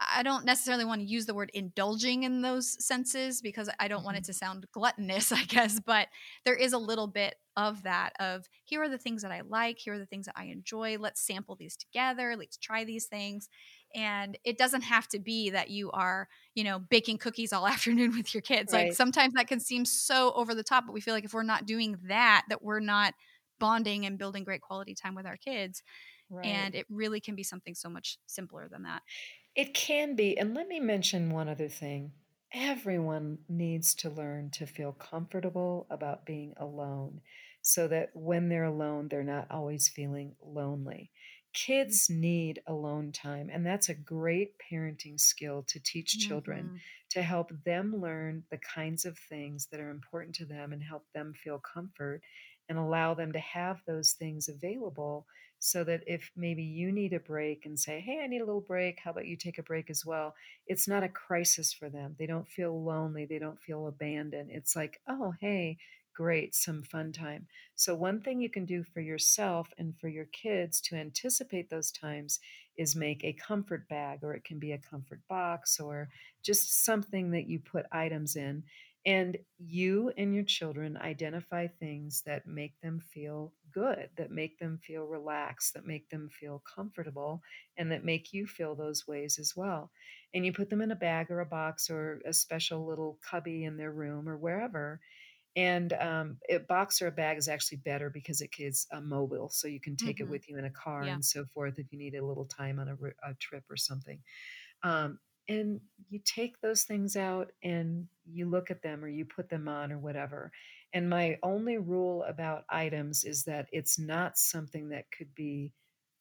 I don't necessarily want to use the word indulging in those senses because I don't want it mm-hmm. to sound gluttonous, I guess, but there is a little bit of that of here are the things that I like, here are the things that I enjoy. Let's sample these together, let's try these things. And it doesn't have to be that you are, you know, baking cookies all afternoon with your kids. Right. Like sometimes that can seem so over the top, but we feel like if we're not doing that that we're not bonding and building great quality time with our kids. Right. And it really can be something so much simpler than that. It can be. And let me mention one other thing. Everyone needs to learn to feel comfortable about being alone so that when they're alone, they're not always feeling lonely. Kids need alone time, and that's a great parenting skill to teach children mm-hmm. to help them learn the kinds of things that are important to them and help them feel comfort and allow them to have those things available so that if maybe you need a break and say, Hey, I need a little break, how about you take a break as well? It's not a crisis for them. They don't feel lonely, they don't feel abandoned. It's like, Oh, hey, great, some fun time. So, one thing you can do for yourself and for your kids to anticipate those times is make a comfort bag, or it can be a comfort box, or just something that you put items in. And you and your children identify things that make them feel good, that make them feel relaxed, that make them feel comfortable, and that make you feel those ways as well. And you put them in a bag or a box or a special little cubby in their room or wherever. And um, a box or a bag is actually better because it is uh, mobile, so you can take mm-hmm. it with you in a car yeah. and so forth if you need a little time on a, a trip or something. Um, and you take those things out and you look at them or you put them on or whatever. And my only rule about items is that it's not something that could be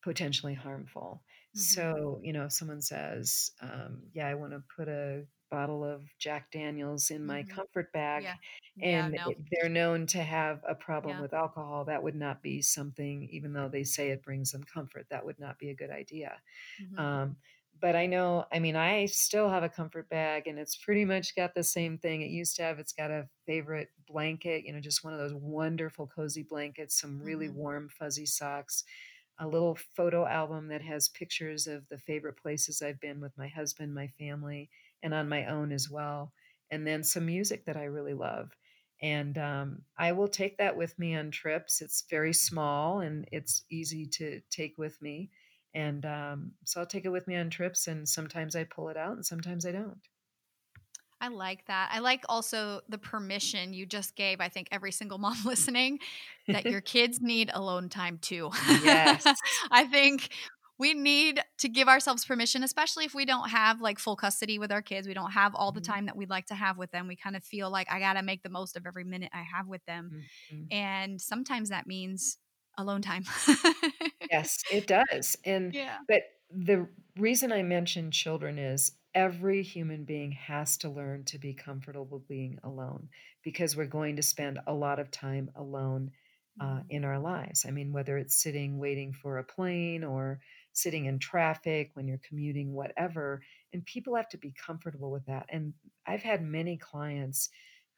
potentially harmful. Mm-hmm. So, you know, if someone says, um, Yeah, I want to put a bottle of Jack Daniels in my mm-hmm. comfort bag, yeah. and yeah, no. they're known to have a problem yeah. with alcohol, that would not be something, even though they say it brings them comfort, that would not be a good idea. Mm-hmm. Um, but I know, I mean, I still have a comfort bag and it's pretty much got the same thing it used to have. It's got a favorite blanket, you know, just one of those wonderful cozy blankets, some really mm-hmm. warm, fuzzy socks, a little photo album that has pictures of the favorite places I've been with my husband, my family, and on my own as well. And then some music that I really love. And um, I will take that with me on trips. It's very small and it's easy to take with me and um, so I'll take it with me on trips, and sometimes I pull it out, and sometimes I don't. I like that. I like also the permission you just gave, I think, every single mom listening that your kids need alone time too. Yes. I think we need to give ourselves permission, especially if we don't have like full custody with our kids. We don't have all the mm-hmm. time that we'd like to have with them. We kind of feel like I got to make the most of every minute I have with them. Mm-hmm. And sometimes that means alone time. yes, it does. And yeah. but the reason I mention children is every human being has to learn to be comfortable being alone because we're going to spend a lot of time alone uh, mm-hmm. in our lives. I mean, whether it's sitting waiting for a plane or sitting in traffic when you're commuting, whatever. And people have to be comfortable with that. And I've had many clients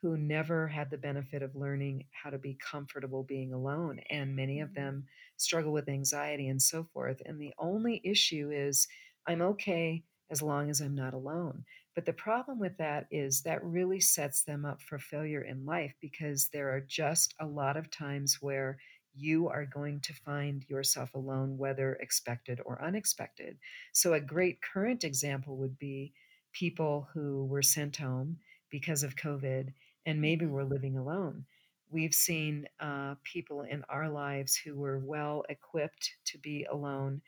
who never had the benefit of learning how to be comfortable being alone. And many of Mhm. them struggle with anxiety and so forth. And the only issue is I'm okay as long as I'm not alone. But the problem with that is that really sets them up for failure in life because there are just a lot of times where you are going to find yourself alone, whether expected or unexpected. So, a great current example would be people who were sent home because of COVID and maybe we're living alone. We've seen uh, people in our lives who were well equipped to be alone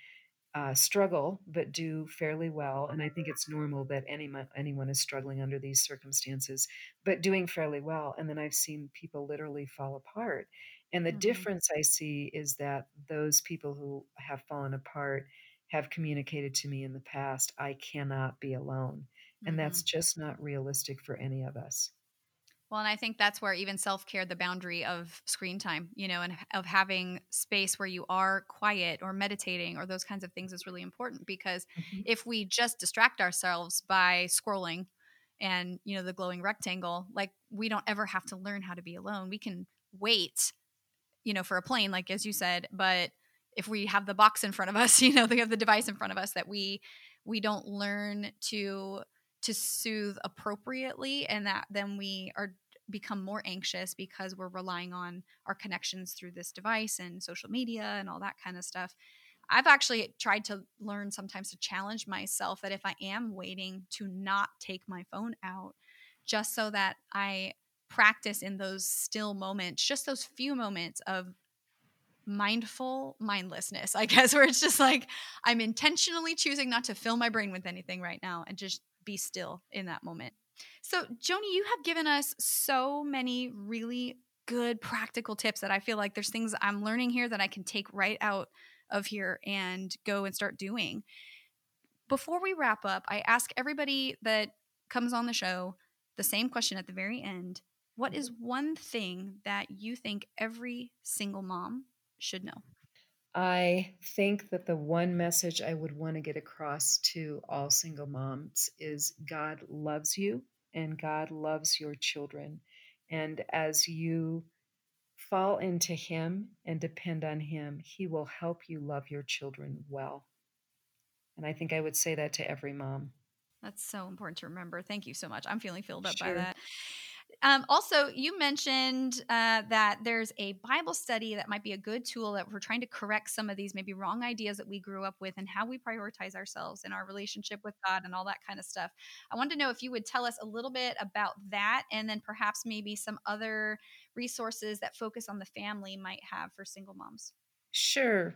uh, struggle but do fairly well. And I think it's normal that anyone anyone is struggling under these circumstances, but doing fairly well. And then I've seen people literally fall apart. And the Mhm. difference I see is that those people who have fallen apart have communicated to me in the past, I cannot be alone. And that's Mhm. just not realistic for any of us. Well, and I think that's where even self care, the boundary of screen time, you know, and of having space where you are quiet or meditating or those kinds of things is really important because Mhm. if we just distract ourselves by scrolling and, you know, the glowing rectangle, like we don't ever have to learn how to be alone. We can wait, you know, for a plane, like as you said, but if we have the box in front of us, you know, we have the device in front of us that we we don't learn to to soothe appropriately and that then we are become more anxious because we're relying on our connections through this device and social media and all that kind of stuff. I've actually tried to learn sometimes to challenge myself that if I am waiting to not take my phone out just so that I practice in those still moments, just those few moments of mindful mindlessness, I guess, where it's just like I'm intentionally choosing not to fill my brain with anything right now and just be still in that moment. So, Joannie, you have given us so many really good practical tips that I feel like there's things I'm learning here that I can take right out of here and go and start doing. Before we wrap up, I ask everybody that comes on the show the same question at the very end. What is one thing that you think every single mom should know? I think that the one message I would want to get across to all single moms is God loves you and God loves your children. And as you fall into Him and depend on Him, He will help you love your children well. And I think I would say that to every mom. That's so important to remember. Thank you so much. I'm feeling filled up by that. Um, also, you mentioned uh, that there's a Bible study that might be a good tool that we're trying to correct some of these maybe wrong ideas that we grew up with and how we prioritize ourselves and our relationship with God and all that kind of stuff. I wanted to know if you would tell us a little bit about that and then perhaps maybe some other resources that focus on the family might have for single moms. Sure.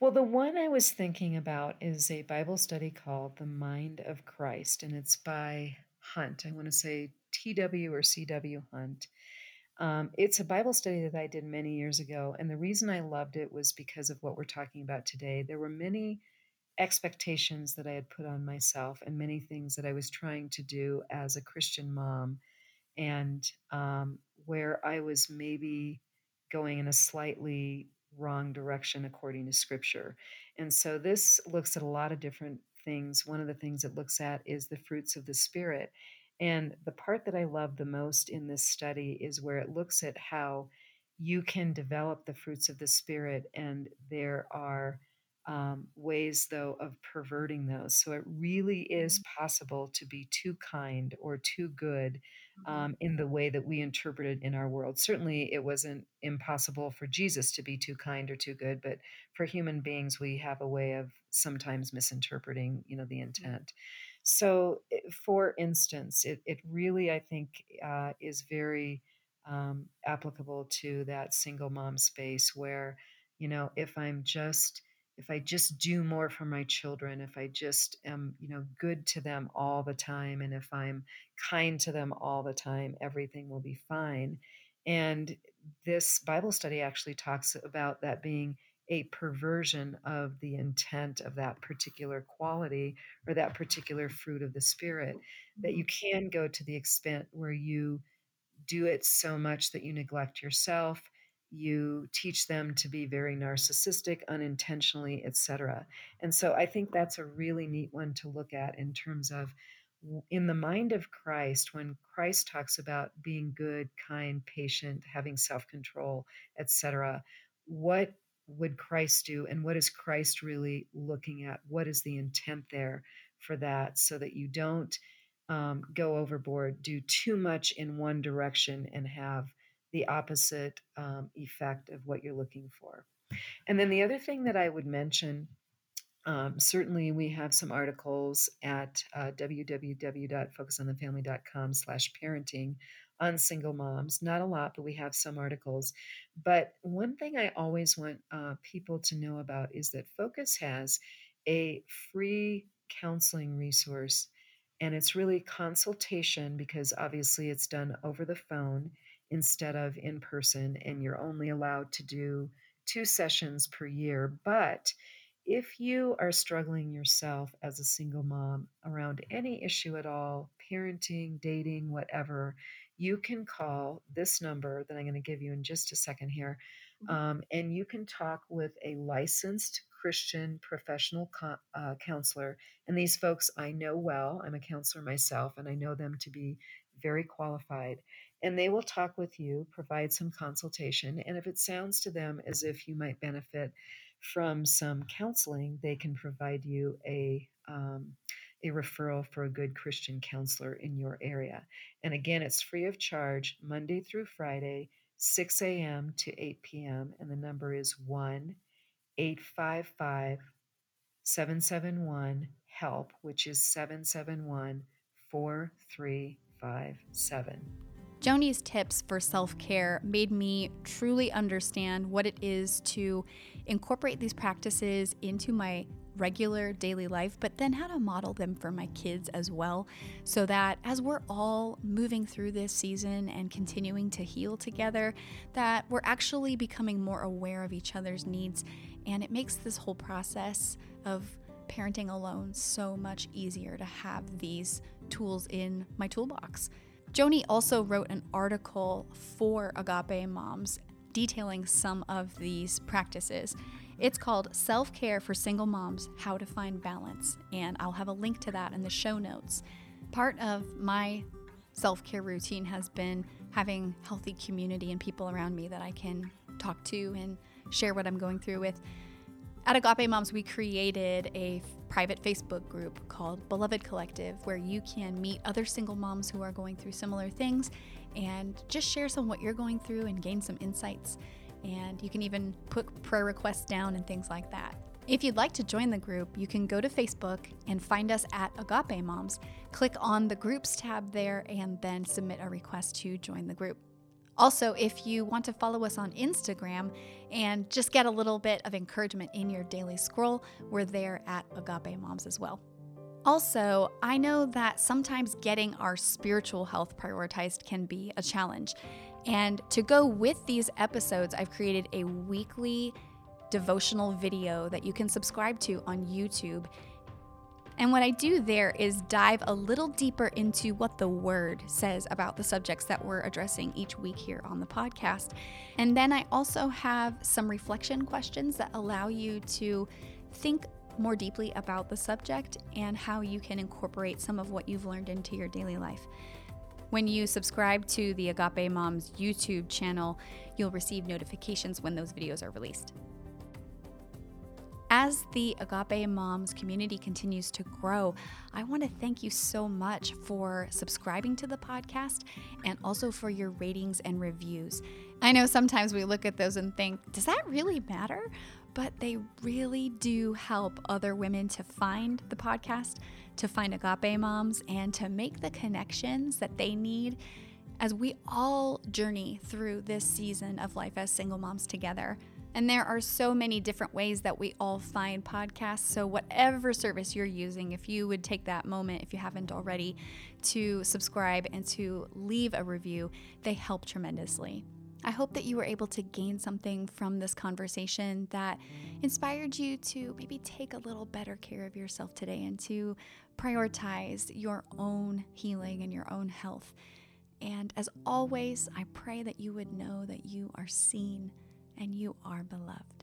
Well, the one I was thinking about is a Bible study called The Mind of Christ, and it's by Hunt. I want to say TW or CW Hunt. Um, it's a Bible study that I did many years ago, and the reason I loved it was because of what we're talking about today. There were many expectations that I had put on myself, and many things that I was trying to do as a Christian mom, and um, where I was maybe going in a slightly wrong direction according to Scripture. And so this looks at a lot of different things. One of the things it looks at is the fruits of the Spirit. And the part that I love the most in this study is where it looks at how you can develop the fruits of the Spirit, and there are um, ways, though, of perverting those. So it really is possible to be too kind or too good Mhm. um, in the way that we interpret it in our world. Certainly, it wasn't impossible for Jesus to be too kind or too good, but for human beings, we have a way of sometimes misinterpreting, you know, the intent. So, for instance, it, it really, I think, uh, is very um, applicable to that single mom space where, you know, if I'm just if I just do more for my children, if I just am, you know, good to them all the time, and if I'm kind to them all the time, everything will be fine. And this Bible study actually talks about that being a perversion of the intent of that particular quality or that particular fruit of the Spirit. That you mm-hmm. can go to the extent where you do it so much that you neglect yourself you teach them to be very narcissistic unintentionally etc and so i think that's a really neat one to look at in terms of in the mind of Christ, when Christ talks about being good, kind, patient, having self control, etc., what would Christ do? And what is Christ really looking at? What is the intent there for that so that you don't um, go overboard, do too much in one direction, and have the opposite um, effect of what you're looking for? And then the other thing that I would mention um, certainly, we have some articles at uh, www.focusonthefamily.com slash parenting on single moms. Not a lot, but we have some articles. But one thing I always want uh, people to know about is that Focus has a free counseling resource, and it's really consultation because obviously it's done over the phone instead of in person, and you're only allowed to do two sessions per year. But if you are struggling yourself as a single mom around any issue at all, parenting, dating, whatever, you can call this number that I'm going to give you in just a second here. Mm-hmm. Um, and you can talk with a licensed Christian professional co- uh, counselor. And these folks I know well. I'm a counselor myself, and I know them to be very qualified. And they will talk with you, provide some consultation. And if it sounds to them as if you might benefit, from some counseling, they can provide you a um, a referral for a good Christian counselor in your area. And again, it's free of charge Monday through Friday, 6 a.m. to 8 p.m. And the number is 1 855 771 HELP, which is 771 4357. Joannie's tips for self care made me truly understand what it is to incorporate these practices into my regular daily life, but then how to model them for my kids as well, so that as we're all moving through this season and continuing to heal together, that we're actually becoming more aware of each other's needs. And it makes this whole process of parenting alone so much easier to have these tools in my toolbox. Joannie also wrote an article for Agape Moms detailing some of these practices. It's called Self Care for Single Moms How to Find Balance, and I'll have a link to that in the show notes. Part of my self care routine has been having healthy community and people around me that I can talk to and share what I'm going through with. At Agape Moms, we created a private Facebook group called Beloved Collective where you can meet other single moms who are going through similar things and just share some what you're going through and gain some insights. And you can even put prayer requests down and things like that. If you'd like to join the group, you can go to Facebook and find us at Agape Moms. Click on the Groups tab there and then submit a request to join the group. Also, if you want to follow us on Instagram and just get a little bit of encouragement in your daily scroll, we're there at Agape Moms as well. Also, I know that sometimes getting our spiritual health prioritized can be a challenge. And to go with these episodes, I've created a weekly devotional video that you can subscribe to on YouTube. And what I do there is dive a little deeper into what the Word says about the subjects that we're addressing each week here on the podcast. And then I also have some reflection questions that allow you to think more deeply about the subject and how you can incorporate some of what you've learned into your daily life. When you subscribe to the Agape Moms YouTube channel, you'll receive notifications when those videos are released. As the Agape Moms community continues to grow, I want to thank you so much for subscribing to the podcast and also for your ratings and reviews. I know sometimes we look at those and think, does that really matter? But they really do help other women to find the podcast, to find Agape Moms, and to make the connections that they need as we all journey through this season of life as single moms together. And there are so many different ways that we all find podcasts. So, whatever service you're using, if you would take that moment, if you haven't already, to subscribe and to leave a review, they help tremendously. I hope that you were able to gain something from this conversation that inspired you to maybe take a little better care of yourself today and to prioritize your own healing and your own health. And as always, I pray that you would know that you are seen and you are beloved.